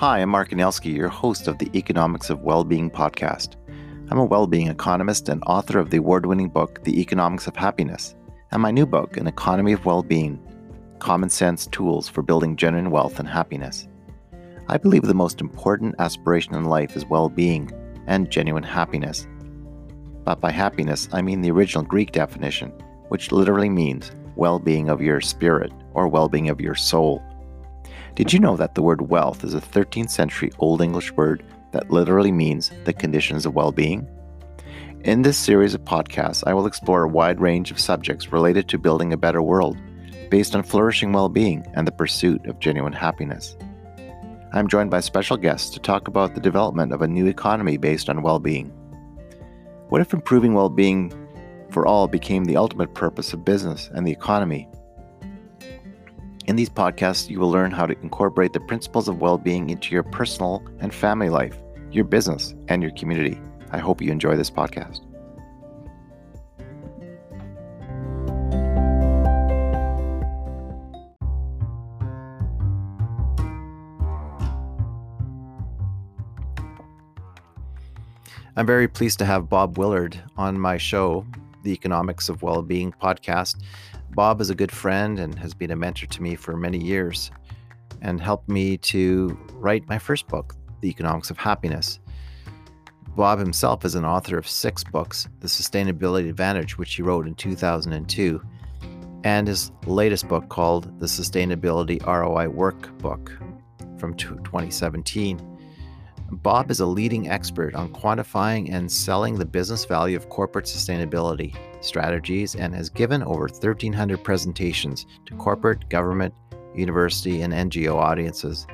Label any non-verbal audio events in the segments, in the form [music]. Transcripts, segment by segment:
Hi, I'm Mark Anielski, your host of the Economics of Wellbeing podcast. I'm a well-being economist and author of the award-winning book The Economics of Happiness, and my new book, An Economy of Well-being: Common Sense Tools for Building Genuine Wealth and Happiness. I believe the most important aspiration in life is well-being and genuine happiness. But by happiness, I mean the original Greek definition, which literally means well-being of your spirit or well-being of your soul. Did you know that the word wealth is a 13th century Old English word that literally means the conditions of well being? In this series of podcasts, I will explore a wide range of subjects related to building a better world based on flourishing well being and the pursuit of genuine happiness. I'm joined by special guests to talk about the development of a new economy based on well being. What if improving well being for all became the ultimate purpose of business and the economy? In these podcasts, you will learn how to incorporate the principles of well being into your personal and family life, your business, and your community. I hope you enjoy this podcast. I'm very pleased to have Bob Willard on my show, the Economics of Wellbeing podcast. Bob is a good friend and has been a mentor to me for many years and helped me to write my first book, The Economics of Happiness. Bob himself is an author of six books The Sustainability Advantage, which he wrote in 2002, and his latest book called The Sustainability ROI Workbook from 2017. Bob is a leading expert on quantifying and selling the business value of corporate sustainability strategies and has given over 1,300 presentations to corporate, government, university, and NGO audiences.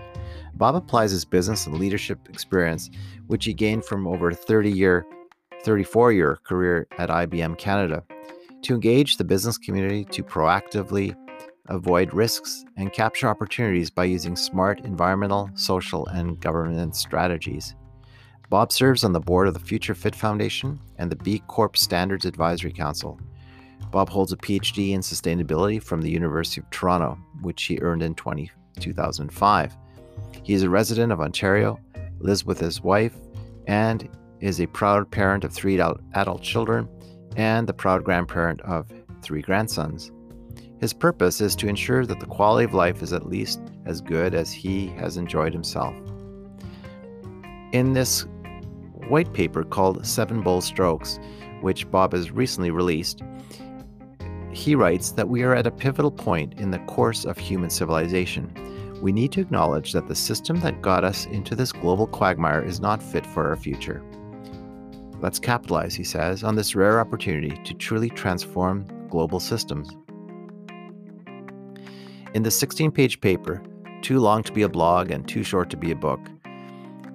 Bob applies his business and leadership experience, which he gained from over a 30 year, 34 year career at IBM Canada, to engage the business community to proactively avoid risks and capture opportunities by using smart environmental, social, and governance strategies. Bob serves on the board of the Future Fit Foundation and the B Corp Standards Advisory Council. Bob holds a PhD in sustainability from the University of Toronto, which he earned in 20, 2005. He is a resident of Ontario, lives with his wife, and is a proud parent of three adult children and the proud grandparent of three grandsons. His purpose is to ensure that the quality of life is at least as good as he has enjoyed himself. In this white paper called Seven Bold Strokes, which Bob has recently released, he writes that we are at a pivotal point in the course of human civilization. We need to acknowledge that the system that got us into this global quagmire is not fit for our future. Let's capitalize, he says, on this rare opportunity to truly transform global systems. In the 16 page paper, Too Long to Be a Blog and Too Short to Be a Book,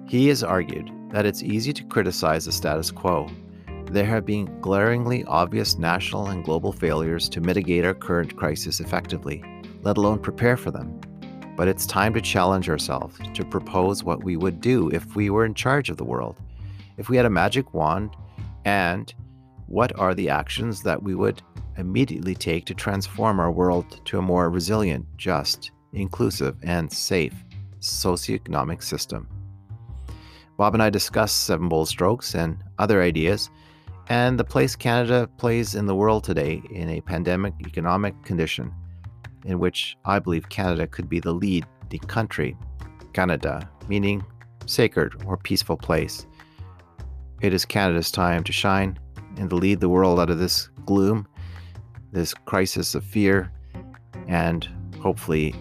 he has argued that it's easy to criticize the status quo. There have been glaringly obvious national and global failures to mitigate our current crisis effectively, let alone prepare for them. But it's time to challenge ourselves to propose what we would do if we were in charge of the world, if we had a magic wand, and what are the actions that we would immediately take to transform our world to a more resilient, just, inclusive, and safe socioeconomic system. Bob and I discussed Seven Bold Strokes and other ideas, and the place Canada plays in the world today in a pandemic economic condition, in which I believe Canada could be the lead the country, Canada, meaning sacred or peaceful place. It is Canada's time to shine and to lead the world out of this gloom this crisis of fear and hopefully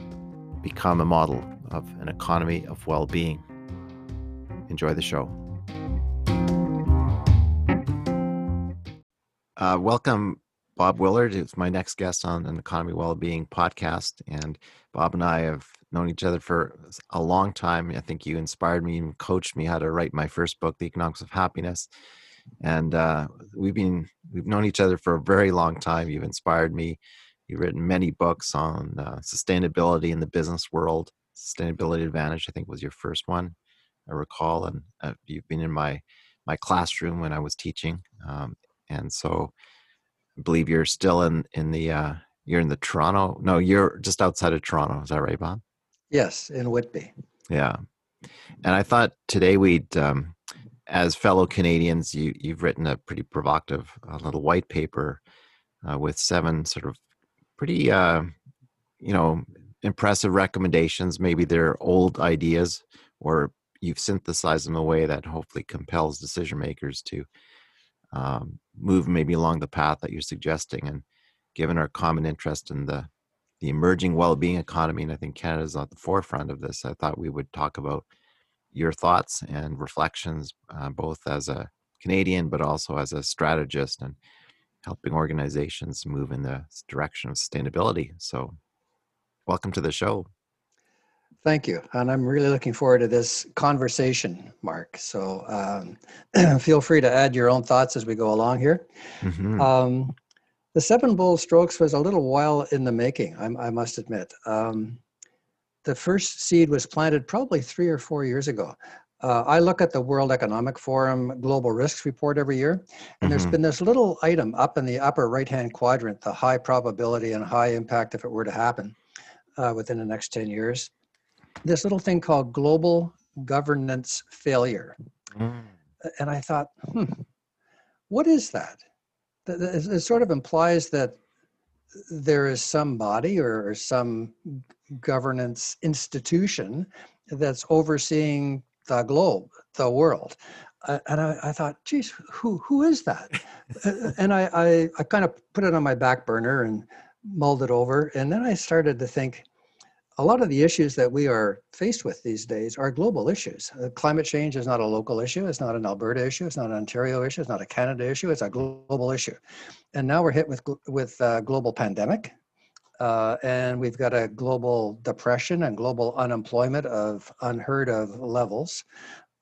become a model of an economy of well being. Enjoy the show. Uh, welcome, Bob Willard. It's my next guest on an Economy Wellbeing podcast. And Bob and I have known each other for a long time. I think you inspired me and coached me how to write my first book, The Economics of Happiness and uh, we've been we've known each other for a very long time. You've inspired me. You've written many books on uh, sustainability in the business world. Sustainability Advantage, I think, was your first one. I recall, and uh, you've been in my my classroom when I was teaching, um, and so I believe you're still in in the uh, you're in the Toronto. No, you're just outside of Toronto. Is that right, Bob? Yes, in Whitby. Yeah, And I thought today we'd, um, as fellow Canadians, you, you've written a pretty provocative uh, little white paper uh, with seven sort of pretty, uh, you know, impressive recommendations. Maybe they're old ideas, or you've synthesized them in a way that hopefully compels decision makers to um, move maybe along the path that you're suggesting. And given our common interest in the the emerging well-being economy, and I think Canada's at the forefront of this, I thought we would talk about your thoughts and reflections, uh, both as a Canadian but also as a strategist and helping organizations move in the direction of sustainability. So, welcome to the show. Thank you. And I'm really looking forward to this conversation, Mark. So um, [clears throat] feel free to add your own thoughts as we go along here. Mm-hmm. Um, the Seven Bold Strokes was a little while in the making, I, I must admit. Um, the first seed was planted probably three or four years ago. Uh, I look at the World Economic Forum Global Risks Report every year, and mm-hmm. there's been this little item up in the upper right hand quadrant the high probability and high impact if it were to happen uh, within the next 10 years. This little thing called global governance failure. Mm. And I thought, hmm, what is that? It sort of implies that there is some body or some governance institution that's overseeing the globe, the world. Uh, and I, I, thought, geez, who who is that? [laughs] and I, I, I kind of put it on my back burner and mulled it over. And then I started to think, a lot of the issues that we are faced with these days are global issues. Uh, climate change is not a local issue. It's not an Alberta issue. It's not an Ontario issue. It's not a Canada issue. It's a global issue. And now we're hit with with uh, global pandemic, uh, and we've got a global depression and global unemployment of unheard of levels.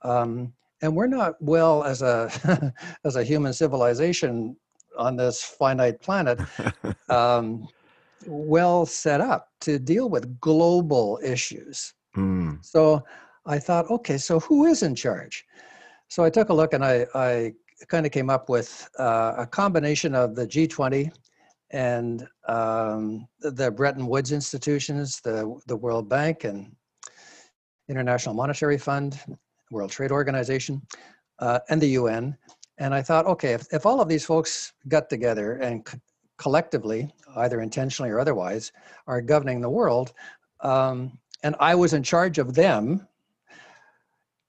Um, and we're not well as a [laughs] as a human civilization on this finite planet [laughs] um, well set up to deal with global issues. Mm. So I thought, okay, so who is in charge? So I took a look and I, I kind of came up with uh, a combination of the G20 and um, the Bretton Woods institutions, the, the World Bank and International Monetary Fund, World Trade Organization, uh, and the UN. And I thought, okay, if, if all of these folks got together and c- collectively, either intentionally or otherwise, are governing the world, um, and I was in charge of them,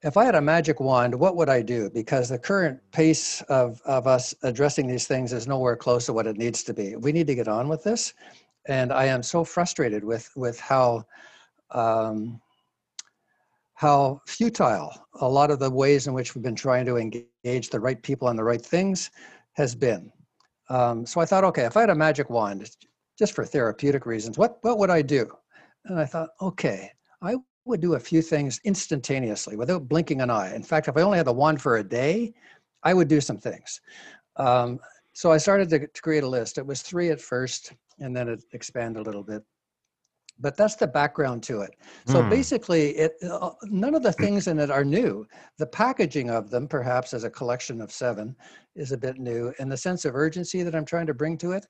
if I had a magic wand, what would I do? Because the current pace of, of us addressing these things is nowhere close to what it needs to be. We need to get on with this. And I am so frustrated with, with how, um, how futile a lot of the ways in which we've been trying to engage the right people on the right things has been. Um, so I thought, okay, if I had a magic wand, just for therapeutic reasons, what, what would I do? And I thought, okay, I would do a few things instantaneously without blinking an eye. In fact, if I only had the one for a day, I would do some things. Um, so I started to, to, create a list. It was three at first, and then it expanded a little bit. But that's the background to it. So mm. basically, it uh, none of the things in it are new. The packaging of them, perhaps as a collection of seven, is a bit new, and the sense of urgency that I'm trying to bring to it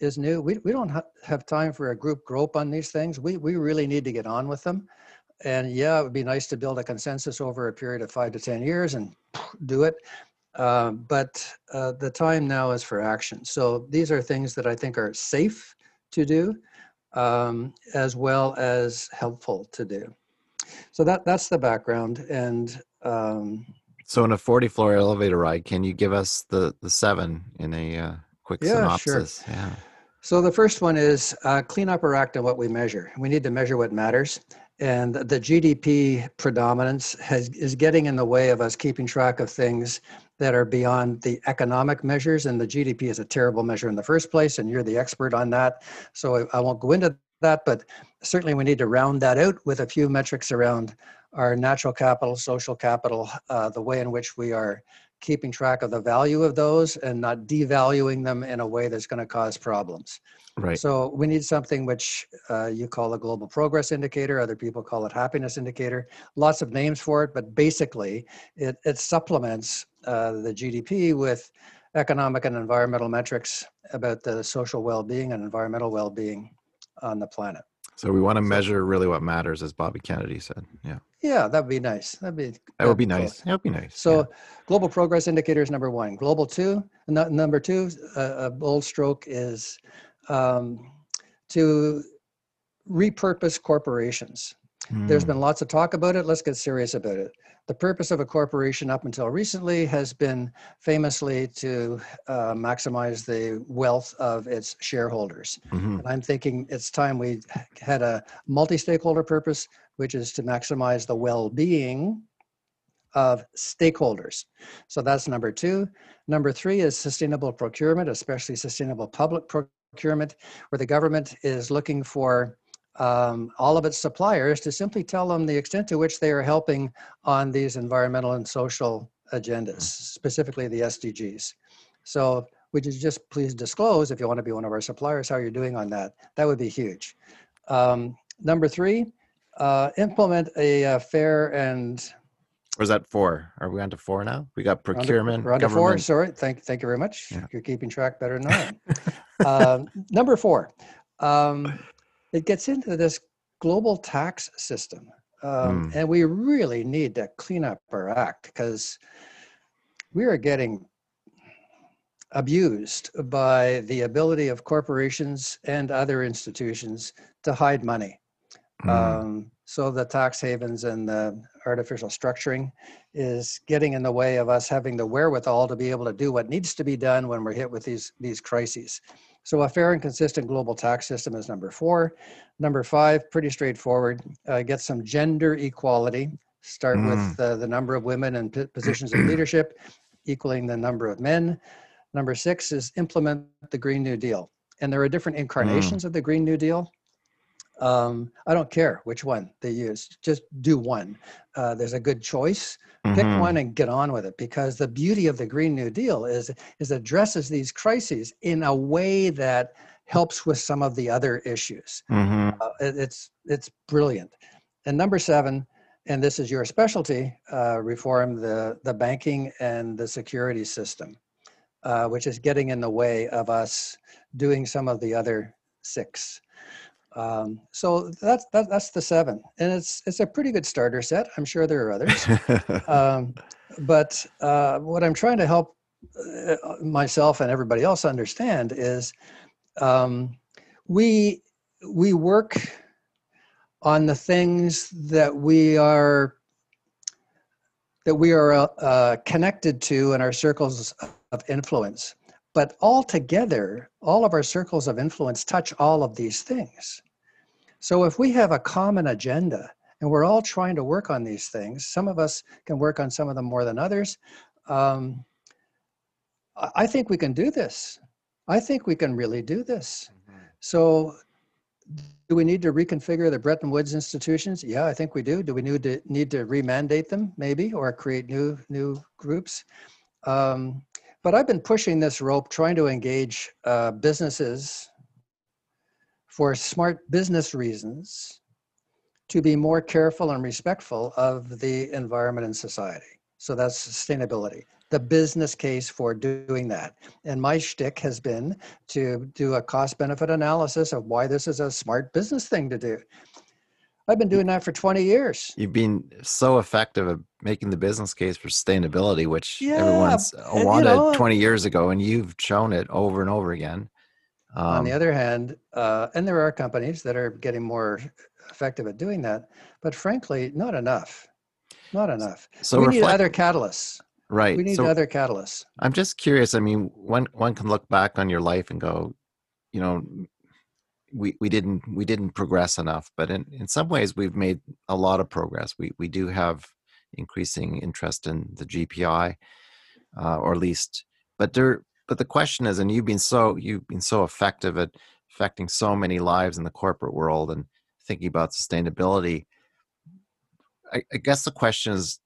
is new. We we don't ha- have time for a group grope on these things. We we really need to get on with them and yeah, it would be nice to build a consensus over a period of five to 10 years and [sniffs] do it. Uh, but uh, the time now is for action. So these are things that I think are safe to do um, as well as helpful to do. So that that's the background. And um, so in a 40 floor elevator ride, can you give us the, the seven in a uh, quick yeah, synopsis? Sure. Yeah. So the first one is uh, clean up or act on what we measure. We need to measure what matters and the GDP predominance has, is getting in the way of us keeping track of things that are beyond the economic measures. And the GDP is a terrible measure in the first place, and you're the expert on that. So I, I won't go into that, but certainly we need to round that out with a few metrics around our natural capital, social capital, uh, the way in which we are keeping track of the value of those and not devaluing them in a way that's going to cause problems. Right. So we need something which uh, you call a global progress indicator. Other people call it happiness indicator. Lots of names for it, but basically it, it supplements uh, the GDP with economic and environmental metrics about the social well-being and environmental well-being on the planet. So we want to measure really what matters, as Bobby Kennedy said. Yeah. Yeah, that'd be nice. That'd be. That would be nice. That would be nice. So, yeah. global progress indicators number one. Global two, number two, a bold stroke is um, to repurpose corporations. Mm. There's been lots of talk about it. Let's get serious about it. The purpose of a corporation up until recently has been famously to uh, maximize the wealth of its shareholders. Mm-hmm. And I'm thinking it's time we had a multi stakeholder purpose, which is to maximize the well being of stakeholders. So that's number two. Number three is sustainable procurement, especially sustainable public procurement, where the government is looking for um, all of its suppliers to simply tell them the extent to which they are helping on these environmental and social agendas, specifically the SDGs. So would you just please disclose, if you want to be one of our suppliers, how you're doing on that? That would be huge. Um, number three, uh, implement a, uh, fair and or is that four? Are we on to four now? We got procurement. We're on to, four. Sorry. Thank, thank you very much. Yeah. You're keeping track better than I am. uh, [laughs] number four, um, it gets into this global tax system. Um, mm. And we really need to clean up our act because we are getting abused by the ability of corporations and other institutions to hide money. Mm. Um, so the tax havens and the artificial structuring is getting in the way of us having the wherewithal to be able to do what needs to be done when we're hit with these these crises. So a fair and consistent global tax system is number four. Number five, pretty straightforward. Uh, get some gender equality. Start mm. with uh, the number of women in p- positions of leadership equaling the number of men. Number six is implement the Green New Deal. And there are different incarnations mm. of the Green New Deal. Um, I don't care which one they use, just do one. Uh, there's a good choice. Mm-hmm. Pick one and get on with it because the beauty of the Green New Deal is, is addresses these crises in a way that helps with some of the other issues. Mm-hmm. Uh, it, it's, it's brilliant. And number seven, and this is your specialty, uh, reform the, the banking and the security system, uh, which is getting in the way of us doing some of the other six. Um, so that's that, that's the seven, and it's it's a pretty good starter set. I'm sure there are others, [laughs] um, but uh, what I'm trying to help uh, myself and everybody else understand is um, we we work on the things that we are that we are uh, connected to in our circles of influence but all together, all of our circles of influence touch all of these things. So if we have a common agenda and we're all trying to work on these things, some of us can work on some of them more than others. Um, I think we can do this. I think we can really do this. Mm-hmm. So do we need to reconfigure the Bretton Woods institutions? Yeah, I think we do. Do we need to need to remandate them, maybe, or create new new groups? Um, but I've been pushing this rope, trying to engage uh, businesses for smart business reasons to be more careful and respectful of the environment and society. So that's sustainability, the business case for doing that. And my shtick has been to do a cost benefit analysis of why this is a smart business thing to do. I've been doing that for 20 years. You've been so effective at making the business case for sustainability, which yeah, everyone's wanted you know, 20 years ago, and you've shown it over and over again. Um, on the other hand, uh, and there are companies that are getting more effective at doing that, but frankly, not enough. Not enough. So we reflect- need other catalysts. Right. We need so other catalysts. I'm just curious. I mean, one one can look back on your life and go, you know, we, we didn't we didn't progress enough but in, in some ways we've made a lot of progress. We we do have increasing interest in the gpi uh, or at least but there but the question is and you've been so you've been so effective at affecting so many lives in the corporate world and thinking about sustainability I, I guess the question is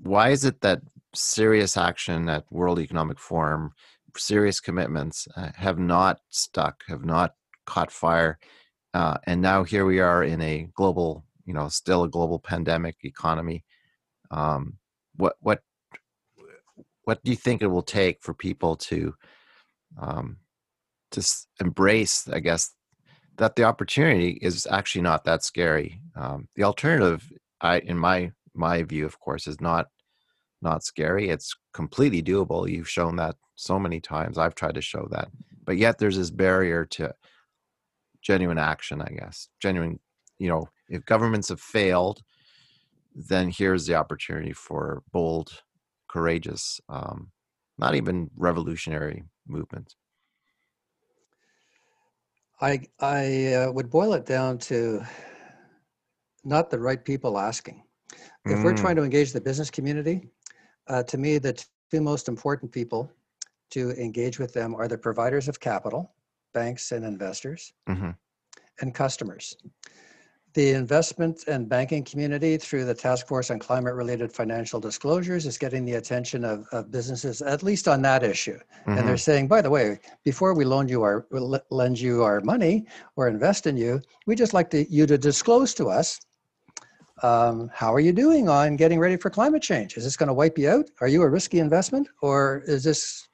why is it that serious action at world economic forum serious commitments uh, have not stuck have not caught fire. Uh, and now here we are in a global, you know, still a global pandemic economy. Um, what what what do you think it will take for people to um, to embrace, I guess, that the opportunity is actually not that scary. Um, the alternative, I in my my view, of course, is not not scary. It's completely doable. You've shown that so many times. I've tried to show that, but yet there's this barrier to genuine action. I guess genuine. You know, if governments have failed, then here's the opportunity for bold, courageous, um, not even revolutionary movements. I I uh, would boil it down to not the right people asking. If mm. we're trying mm. to engage the business community, uh, to me, the two most important people to engage with them are the providers of capital, banks and investors, mm-hmm. and customers the investment and banking community through the task force on climate related financial disclosures is getting the attention of, of businesses at least on that issue mm-hmm. and they're mm-hmm. saying by the way before we loan you our lend you our money or invest in you we just like to, you to disclose to us um, how are you doing on getting ready for climate change is this going to wipe you out are you a risky investment or is this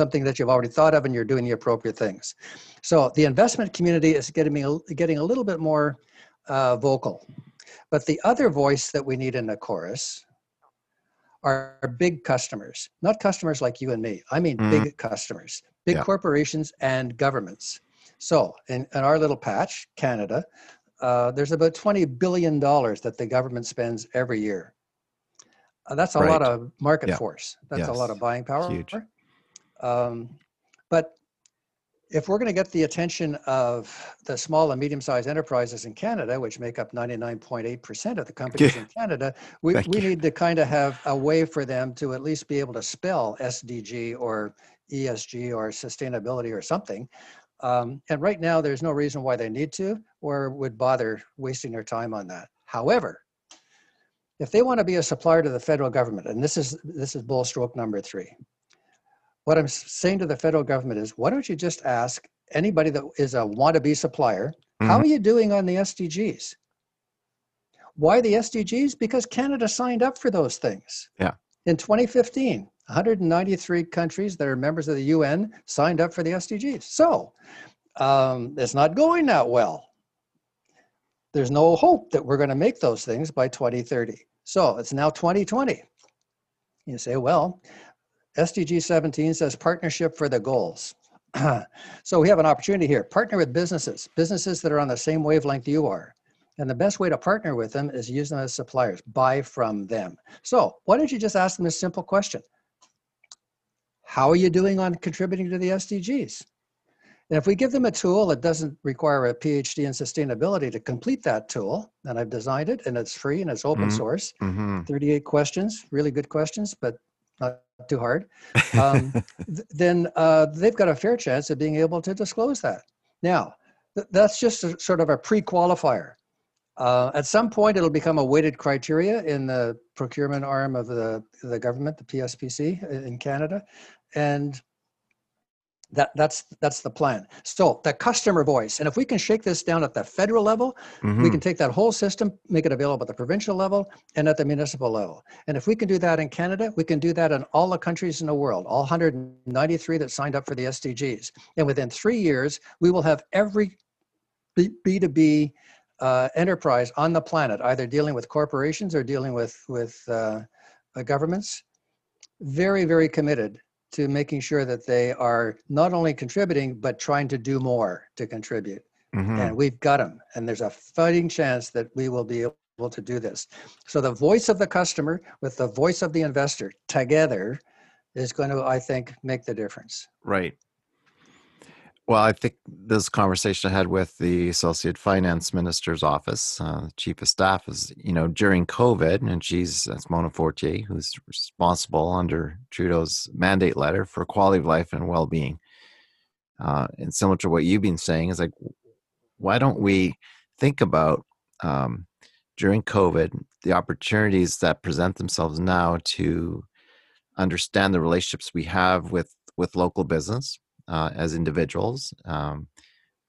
something that you've already thought of and you're doing the appropriate things so the investment community is getting, getting a little bit more uh, vocal. But the other voice that we need in the chorus are big customers, not customers like you and me. I mean, mm. big customers, big yeah. corporations and governments. So, in, in our little patch, Canada, uh, there's about $20 billion that the government spends every year. Uh, that's a right. lot of market yeah. force. That's yes. a lot of buying power. Huge. Um, but if we're going to get the attention of the small and medium-sized enterprises in Canada, which make up 99.8% of the companies yeah. in Canada, we, we need to kind of have a way for them to at least be able to spell SDG or ESG or sustainability or something. Um, and right now, there's no reason why they need to or would bother wasting their time on that. However, if they want to be a supplier to the federal government, and this is this is bold stroke number three, what I'm saying to the federal government is why don't you just ask anybody that is a wannabe supplier, mm-hmm. how are you doing on the SDGs? Why the SDGs? Because Canada signed up for those things. Yeah. In 2015, 193 countries that are members of the UN signed up for the SDGs. So um, it's not going that well. There's no hope that we're going to make those things by 2030. So it's now 2020. You say, well, SDG 17 says partnership for the goals. [clears throat] so we have an opportunity here. Partner with businesses, businesses that are on the same wavelength you are. And the best way to partner with them is use them as suppliers, buy from them. So why don't you just ask them a simple question? How are you doing on contributing to the SDGs? And if we give them a tool that doesn't require a PhD in sustainability to complete that tool, and I've designed it and it's free and it's open mm-hmm. source, mm-hmm. 38 questions, really good questions, but not too hard, [laughs] um, th- then uh, they've got a fair chance of being able to disclose that. Now, th- that's just a, sort of a pre-qualifier. Uh, at some point, it'll become a weighted criteria in the procurement arm of the, the government, the PSPC in Canada. And that, that's that's the plan. So the customer voice, and if we can shake this down at the federal level, mm-hmm. we can take that whole system, make it available at the provincial level and at the municipal level. And if we can do that in Canada, we can do that in all the countries in the world, all 193 that signed up for the SDGs. And within three years, we will have every B two B uh, enterprise on the planet, either dealing with corporations or dealing with with uh, uh governments, very very committed to making sure that they are not only contributing but trying to do more to contribute. Mm-hmm. and we've got them and there's a fighting chance that we will be able to do this. So the voice of the customer with the voice of the investor together is going to i think make the difference. Right well, I think this conversation I had with the Associate Finance Minister's office, uh, Chief of Staff, is you know during COVID, and she's that's Mona Fortier, who's responsible under Trudeau's mandate letter for quality of life and well-being. Uh, and similar to what you've been saying, is like, why don't we think about um, during COVID the opportunities that present themselves now to understand the relationships we have with with local business uh, as individuals. Um,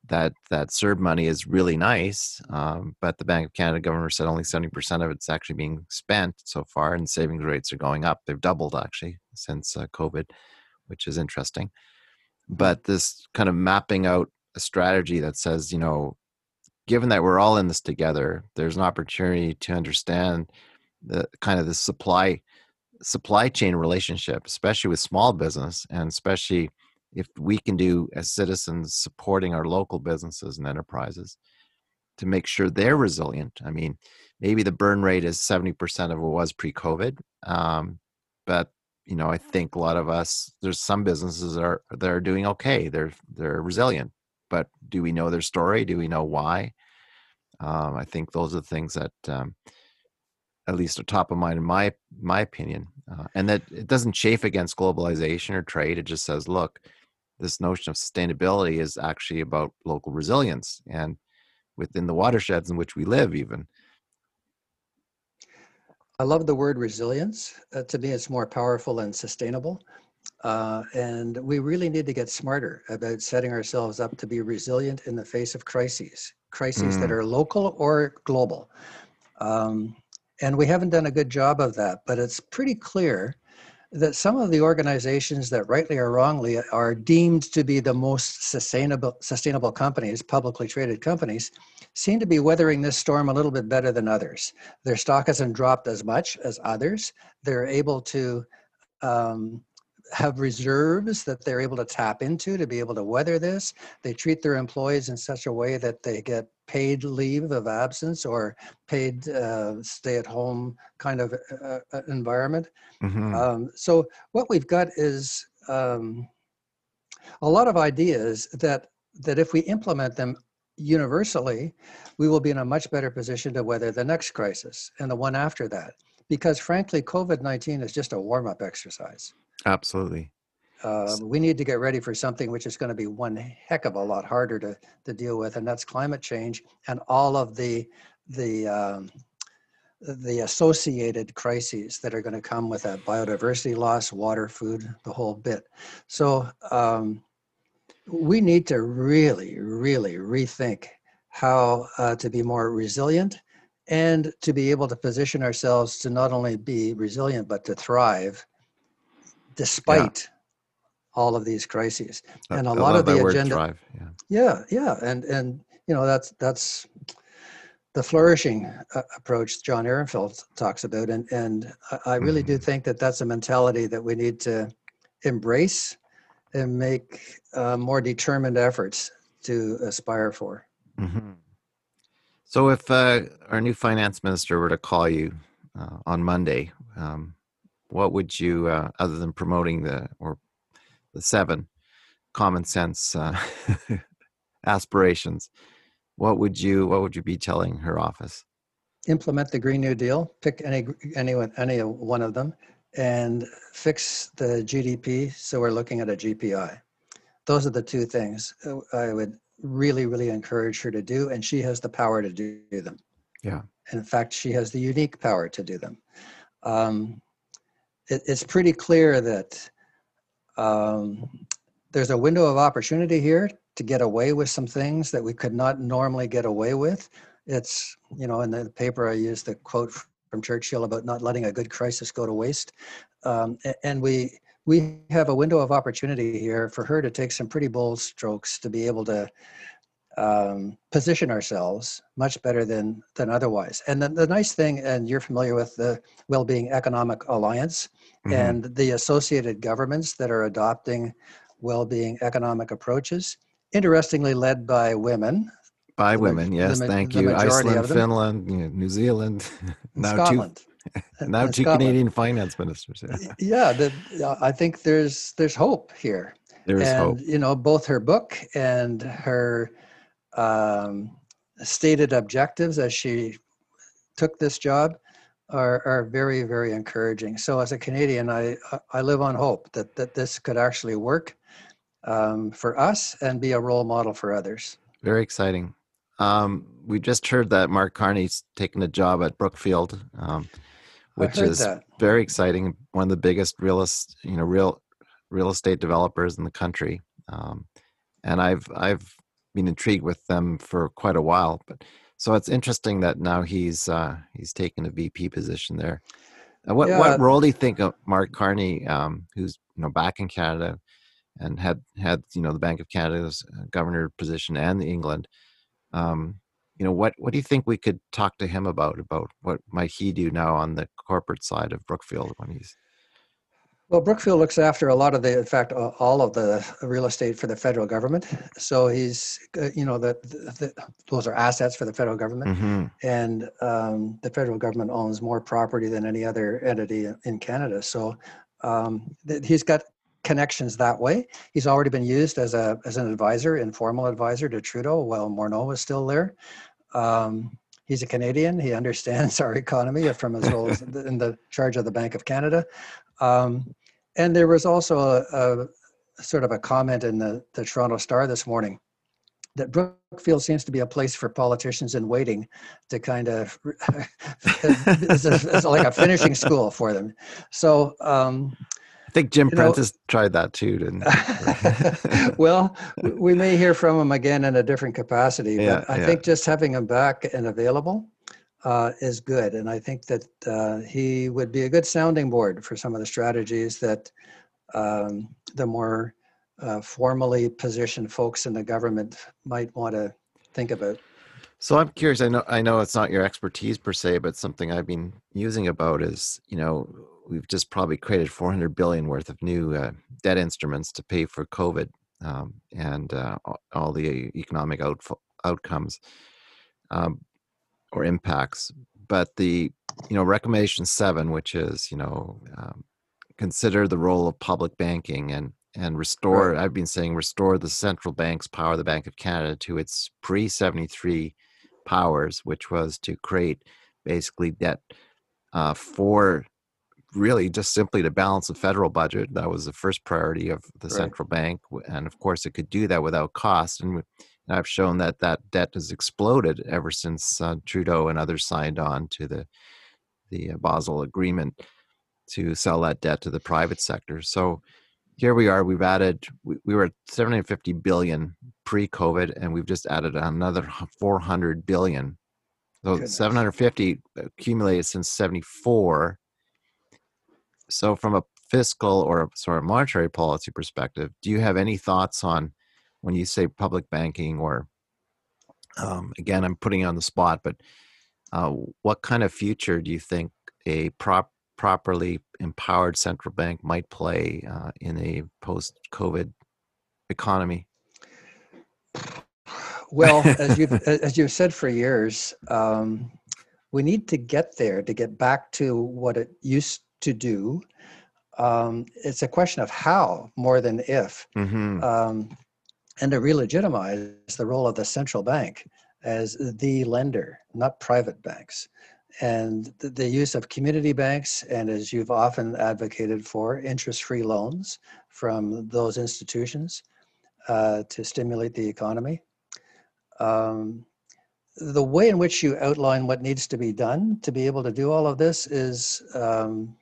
that that CERB money is really nice, um, but the Bank of Canada governor said only seventy percent of it's actually being spent so far, and savings rates are going up. They've doubled actually since uh, COVID, which is interesting. But this kind of mapping out a strategy that says, you know, given that we're all in this together, there's an opportunity to understand the kind of the supply supply chain relationship, especially with small business, and especially if we can do as citizens supporting our local businesses and enterprises to make sure they're resilient. I mean, maybe the burn rate is 70% of what was pre-COVID. Um, but you know, I think a lot of us, there's some businesses that are that are doing okay. They're they're resilient. But do we know their story? Do we know why? Um, I think those are the things that um, at least are top of mind in my my opinion. Uh, and that it doesn't chafe against globalization or trade. It just says, look, this notion of sustainability is actually about local resilience and within the watersheds in which we live, even. I love the word resilience. Uh, to me, it's more powerful and sustainable. Uh, and we really need to get smarter about setting ourselves up to be resilient in the face of crises, crises mm. that are local or global. Um, and we haven't done a good job of that, but it's pretty clear that some of the organizations that rightly or wrongly are deemed to be the most sustainable sustainable companies publicly traded companies seem to be weathering this storm a little bit better than others. Their stock hasn't dropped as much as others. They're able to um, have reserves that they're able to tap into to be able to weather this. They treat their employees in such a way that they get paid leave of absence or paid uh, stay at home kind of uh, uh, environment. Mm-hmm. Um, so, what we've got is um, a lot of ideas that, that if we implement them universally, we will be in a much better position to weather the next crisis and the one after that. Because frankly, COVID 19 is just a warm up exercise. Absolutely. Uh, we need to get ready for something which is going to be one heck of a lot harder to, to deal with, and that's climate change and all of the the um, the associated crises that are going to come with that biodiversity loss, water, food, the whole bit. So um, we need to really, really rethink how uh, to be more resilient and to be able to position ourselves to not only be resilient but to thrive despite yeah. all of these crises. And a lot of the agenda. Yeah. yeah, yeah, and and you know that's that's the flourishing uh, approach John Ehrenfeld talks about, and and I really mm-hmm. do think that that's a mentality that we need to embrace and make uh, more determined efforts to aspire for. Mm-hmm. So, if uh, our new finance minister were to call you uh, on Monday, um, what would you, uh, other than promoting the or the seven common sense uh, [laughs] aspirations, what would you what would you be telling her office? Implement the Green New Deal. Pick any any any one of them, and fix the GDP. So we're looking at a GPI. Those are the two things uh, I would really really encourage her to do, and she has the power to do them. Yeah. In fact, she has the unique power to do them. Um, it, it's pretty clear that um, there's a window of opportunity here to get away with some things that we could not normally get away with. It's, you know, in the paper I used the quote from Churchill about not letting a good crisis go to waste. Um, and we, we have a window of opportunity here for her to take some pretty bold strokes to be able to um, position ourselves much better than than otherwise. And the, the nice thing, and you're familiar with the Well-being Economic Alliance mm-hmm. and the associated governments that are adopting well-being economic approaches. Interestingly, led by women. By women, yes, the, thank the you. Iceland, Finland, New Zealand, [laughs] now Scotland. two, [laughs] now two Scotland. Canadian finance ministers. Yeah, yeah the, I think there's there's hope here. There is and, hope. You know, both her book and her um, stated objectives as she took this job are, are very, very encouraging. So as a Canadian, I, I live on hope that, that this could actually work um, for us and be a role model for others. Very exciting. Um, we just heard that Mark Carney's taken a job at Brookfield, um, which is that. very exciting. One of the biggest real, you know, real real estate developers in the country. Um, and I've I've been intrigued with them for quite a while. But so it's interesting that now he's uh, he's taken a VP position there. Uh, what yeah. what role do you think of Mark Carney, um, who's you know back in Canada and had had you know the Bank of Canada's uh, governor position and the England? Um, you know what what do you think we could talk to him about about what might he do now on the corporate side of brookfield when he's well, Brookfield looks after a lot of the, in fact, all of the real estate for the federal government. So he's, uh, you know, that those are assets for the federal government, mm-hmm. and um, the federal government owns more property than any other entity in Canada. So um, th- he's got connections that way. He's already been used as a as an advisor, informal advisor to Trudeau while Morneau was still there. Um, he's a Canadian. He [laughs] understands our economy from his role in the charge of the Bank of Canada. Um, and there was also a, a sort of a comment in the, the Toronto Star this morning that Brookfield seems to be a place for politicians in waiting to kind of [laughs] it's, like a finishing school for them. So um, I think Jim Prentice know, tried that too, didn't [laughs] well, we may hear from him again in a different capacity, but yeah, I yeah. think just having him back and available uh, is good. And I think that uh, he would be a good sounding board for some of the strategies that um, the more uh, formally positioned folks in the government might want to think about. So I'm curious. I know I know it's not your expertise per se, but something I've been using about is you know we've just probably created 400 billion worth of new uh, debt instruments to pay for COVID um, and uh, all the economic out- outcomes. Um, or impacts. But the you know recommendation seven, which is you know um, consider the role of public banking and and restore. Right. I've been saying restore the central bank's power, the Bank of Canada, to its pre seventy three powers, which was to create basically debt uh, for really just simply to balance the federal budget. That was the first priority of the right. central bank, and of course, it could do that without cost. And and I've shown that that debt has exploded ever since uh, Trudeau and others signed on to the the uh, Basel Agreement to sell that debt to the private sector. So here we are. We've added. We, we were at 750 billion pre-COVID, and we've just added another [laughs] 400 billion. So Goodness. 750 accumulated since 74. So from a fiscal or sort of monetary policy perspective, do you have any thoughts on when you say public banking or um, again i'm putting you on the spot but uh, what kind of future do you think a prop, properly empowered central bank might play uh, in a post covid economy? Well as you've [laughs] as you've said for years um, we need to get there to get back to what it used to do. Um, it's a question of how more than if. Mm-hmm. um, and to re-legitimize the role of the central bank as the lender, not private banks. And the use of community banks, and as you've often advocated for, interest free loans from those institutions uh, to stimulate the economy. Um, the way in which you outline what needs to be done to be able to do all of this is um,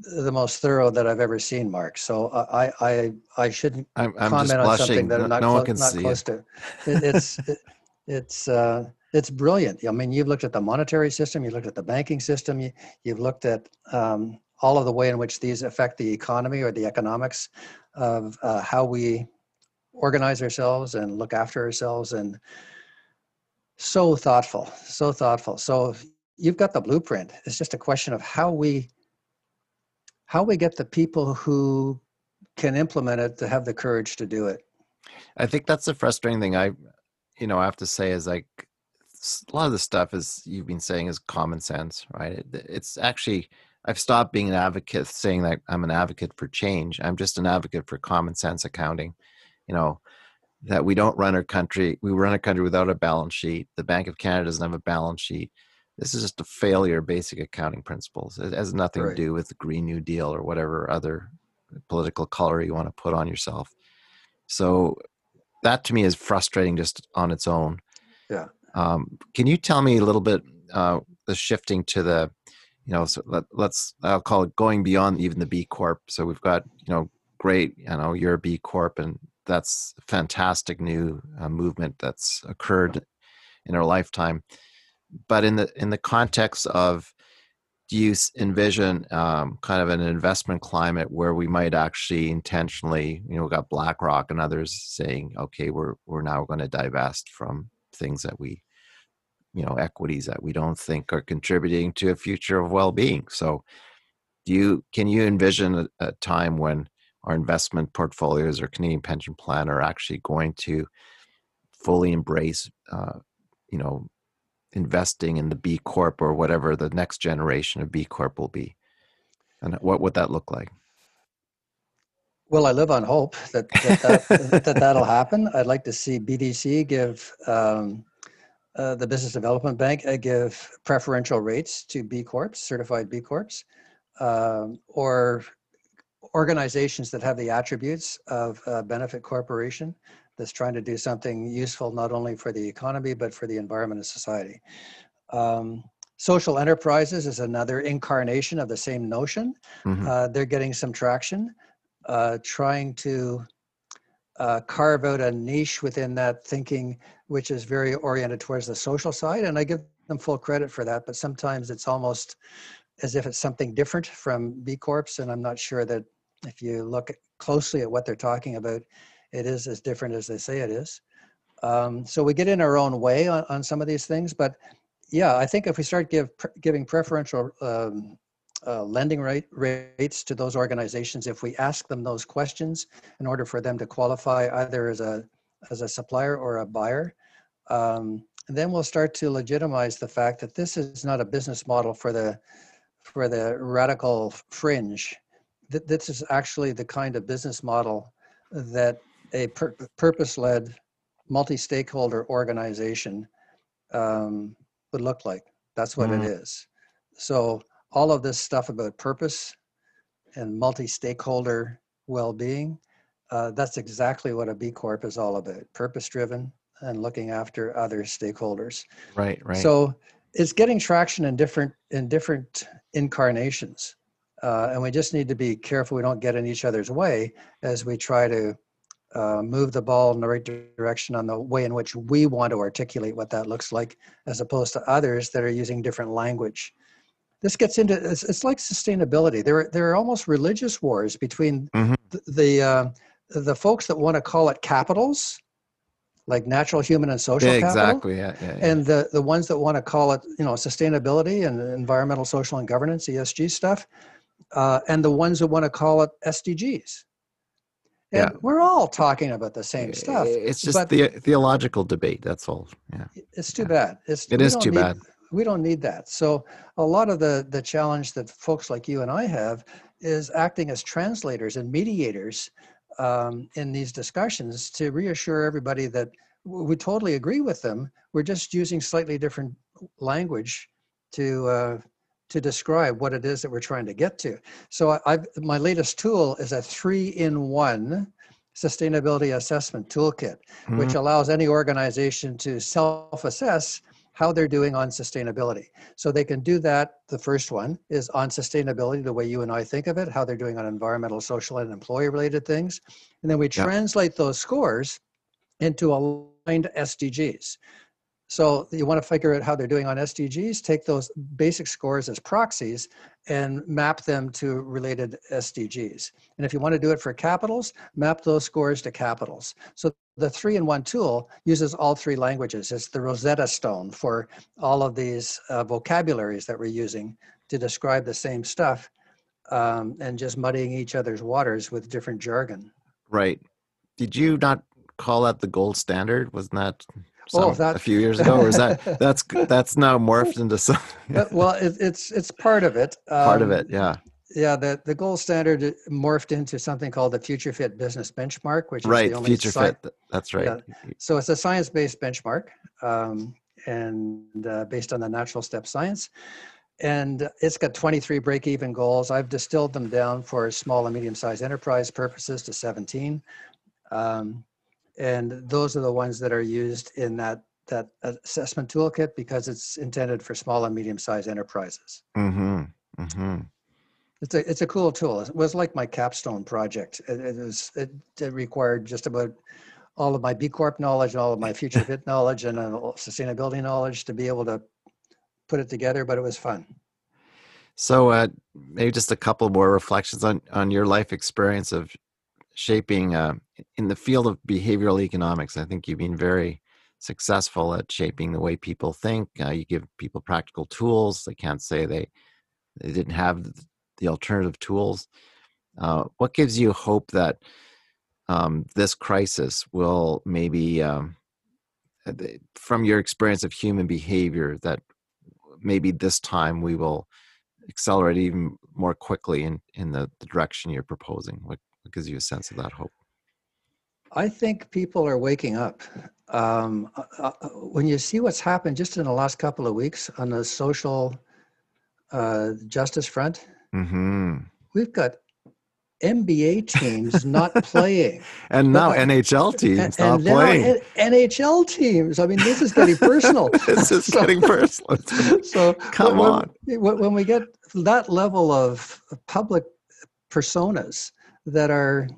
the most thorough that I've ever seen, Mark. So I I I shouldn't I'm, I'm comment on something that I'm not, no clo- not close it. to. It, it's [laughs] it, it's uh, it's brilliant. I mean, you've looked at the monetary system, you looked at the banking system, you, you've looked at um, all of the way in which these affect the economy or the economics of uh, how we organize ourselves and look after ourselves, and so thoughtful, so thoughtful. So you've got the blueprint. It's just a question of how we how we get the people who can implement it to have the courage to do it. I think that's the frustrating thing. I, you know, I have to say is like a lot of the stuff is you've been saying is common sense, right? It, it's actually I've stopped being an advocate saying that I'm an advocate for change. I'm just an advocate for common sense accounting. You know, that we don't run our country. We run a country without a balance sheet. The Bank of Canada doesn't have a balance sheet this is just a failure of basic accounting principles. It has nothing right. to do with the Green New Deal or whatever other political color you want to put on yourself. So that to me is frustrating just on its own. Yeah. Um, can you tell me a little bit uh, the shifting to the, you know, so let, let's I'll call it going beyond even the B Corp. So we've got you know great, you know, you're a B Corp, and that's a fantastic new uh, movement that's occurred in our lifetime but in the in the context of do you envision um, kind of an investment climate where we might actually intentionally, you know, we got BlackRock and others saying, okay, we're we're now going to divest from things that we you know equities that we don't think are contributing to a future of well-being. So do you can you envision a, a time when our investment portfolios or canadian pension plan are actually going to fully embrace uh, you know investing in the b corp or whatever the next generation of b corp will be and what would that look like well, I live on hope that that, that, [laughs] that that'll happen. I'd like to see BDC give um, uh, the Business Development Bank uh, give preferential rates to B Corps, certified B Corps, um, or organizations that have the attributes of a benefit corporation that's trying to do something useful not only for the economy but for the environment and society. Um, social enterprises is another incarnation of the same notion. Mm-hmm. Uh, they're getting some traction, uh, trying to uh, carve out a niche within that thinking, which is very oriented towards the social side. And I give them full credit for that. But sometimes it's almost as if it's something different from B Corps. And I'm not sure that if you look closely at what they're talking about, it is as different as they say it is. Um, so we get in our own way on, on some of these things. But yeah, I think if we start give, giving preferential um, uh, lending rate, rates to those organizations if we ask them those questions in order for them to qualify either as a as a supplier or a buyer. Um, then we'll start to legitimize the fact that this is not a business model for the for the radical fringe. That this is actually the kind of business model that a pur- purpose-led, multi-stakeholder organization um, would look like. That's what mm. it is. So all of this stuff about purpose and multi-stakeholder well-being uh, that's exactly what a b corp is all about purpose driven and looking after other stakeholders right right so it's getting traction in different in different incarnations uh, and we just need to be careful we don't get in each other's way as we try to uh, move the ball in the right direction on the way in which we want to articulate what that looks like as opposed to others that are using different language this gets into it's, it's like sustainability. There there are almost religious wars between mm-hmm. the the, uh, the folks that want to call it capitals, like natural, human, and social yeah, capital, exactly, yeah, yeah, yeah, and the the ones that want to call it you know sustainability and environmental, social, and governance (ESG) stuff, uh, and the ones that want to call it SDGs. And yeah. we're all talking about the same stuff. It's just the theological debate. That's all. Yeah. It's too bad. It's, it is too need, bad we don't need that. So a lot of the the challenge that folks like you and I have is acting as translators and mediators um, in these discussions to reassure everybody that we totally agree with them. We're just using slightly different language to uh, to describe what it is that we're trying to get to. So I've, my latest tool is a three-in-one sustainability assessment toolkit, mm-hmm. which allows any organization to self-assess how they're doing on sustainability. So they can do that. The first one is on sustainability, the way you and I think of it, how they're doing on environmental, social, and employee related things. And then we translate those scores into aligned SDGs. So you want to figure out how they're doing on SDGs, take those basic scores as proxies and map them to related SDGs. And if you want to do it for capitals, map those scores to capitals. So the three in one tool uses all three languages. It's the Rosetta Stone for all of these uh, vocabularies that we're using to describe the same stuff um, and just muddying each other's waters with different jargon. Right. Did you not call that the gold standard? Wasn't that some, oh, that, a few years ago, or is that [laughs] that's that's now morphed into some? [laughs] well, it, it's it's part of it. Um, part of um, it, yeah. Yeah, the, the gold standard morphed into something called the Future Fit Business Benchmark, which is right, the only Future sci- Fit. That's right. So it's a science-based benchmark, um, and uh, based on the natural step science, and it's got 23 break-even goals. I've distilled them down for small and medium-sized enterprise purposes to 17. Um, and those are the ones that are used in that that assessment toolkit because it's intended for small and medium-sized enterprises. Mm-hmm. Mm-hmm. It's a it's a cool tool. It was like my capstone project. It, it was it, it, required just about all of my B Corp knowledge and all of my future [laughs] fit knowledge and uh, sustainability knowledge to be able to put it together. But it was fun. So uh, maybe just a couple more reflections on on your life experience of shaping uh, in the field of behavioral economics. I think you've been very successful at shaping the way people think. Uh, you give people practical tools. They can't say they they didn't have the alternative tools. Uh, what gives you hope that um, this crisis will maybe, um, uh, from your experience of human behavior, that maybe this time we will accelerate even more quickly in, in the, the direction you're proposing? What, what gives you a sense of that hope? I think people are waking up. Um, uh, uh, when you see what's happened just in the last couple of weeks on the social uh, justice front, mm-hmm. we've got NBA teams not playing. [laughs] and now but, NHL teams and, not and playing. NHL teams. I mean, this is getting personal. [laughs] this is so, getting personal. [laughs] so come when, on. When we get that level of public personas that are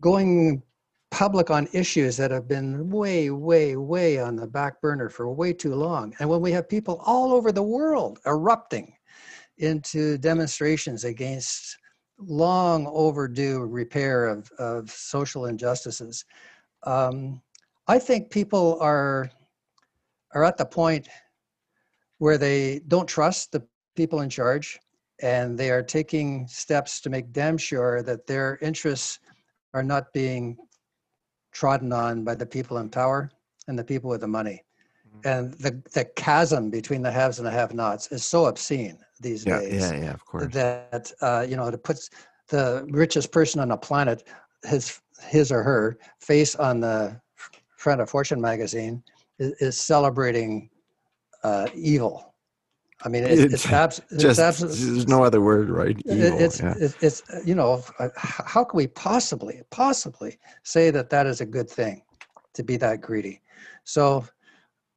going public on issues that have been way, way, way on the back burner for way too long, and when we have people all over the world erupting into demonstrations against long overdue repair of, of social injustices. Um, I think people are are at the point where they don't trust the people in charge and they are taking steps to make damn sure that their interests are not being trodden on by the people in power and the people with the money. Mm-hmm. And the, the chasm between the haves and the have nots is so obscene these yeah, days. Yeah, yeah, of course. That uh, you know, it puts the richest person on the planet, his his or her face on the front of Fortune magazine is, is celebrating uh, evil. I mean, it's, it's, [laughs] abs- just, it's there's no other word, right? Evil, it's, yeah. it's, it's, you know, how can we possibly, possibly say that that is a good thing to be that greedy? So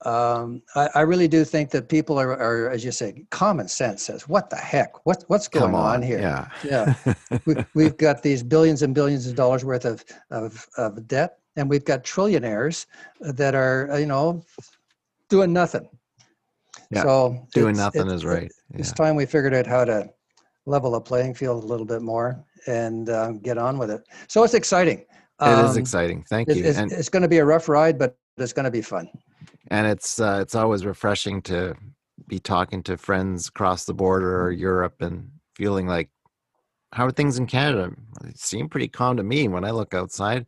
um, I, I, really do think that people are, are, as you say, common sense says, "What the heck? What what's going on. on. here?" Yeah, yeah. [laughs] we, have got these billions and billions of dollars worth of, of of debt, and we've got trillionaires that are, you know, doing nothing. Yeah, so doing nothing is right. Yeah. It's time we figured out how to level the playing field a little bit more and um, get on with it. So it's exciting. Um, it is um, exciting. Thank you. It's, it's going to be a rough ride, but it's going to be fun and it's uh, it's always refreshing to be talking to friends across the border or Europe and feeling like how are things in Canada? They seem pretty calm to me when I look outside.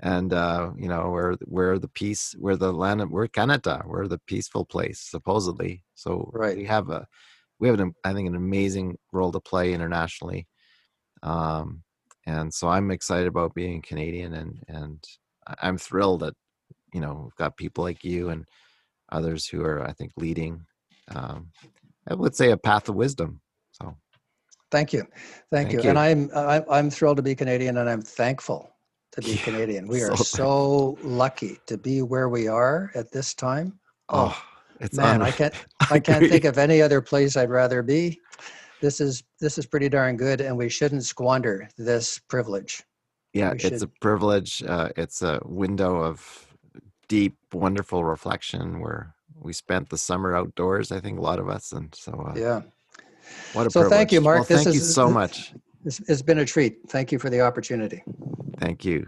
And uh, you know, we're we're the peace, we're the land, of, we're Canada, we're the peaceful place supposedly. So right. we have a we have an I think an amazing role to play internationally. Um, and so I'm excited about being Canadian, and and I'm thrilled that you know we've got people like you and others who are i think leading um, i would say a path of wisdom so thank you thank, thank you. you. and i'm i'm thrilled to be canadian and i'm thankful to be yeah, canadian we are [laughs] so, lucky to be where we are at this time oh, oh it's man i can't [laughs] i can't think of any other place i'd rather be this is this is pretty darn good and we shouldn't squander this privilege yeah it's a privilege uh, it's a window of deep, wonderful reflection where we spent the summer outdoors. I think a lot of us, and so uh, yeah. What a so privilege. thank you, Mark. Well, thank is, you so much. It's, it's been a treat. Thank you for the opportunity. Thank you.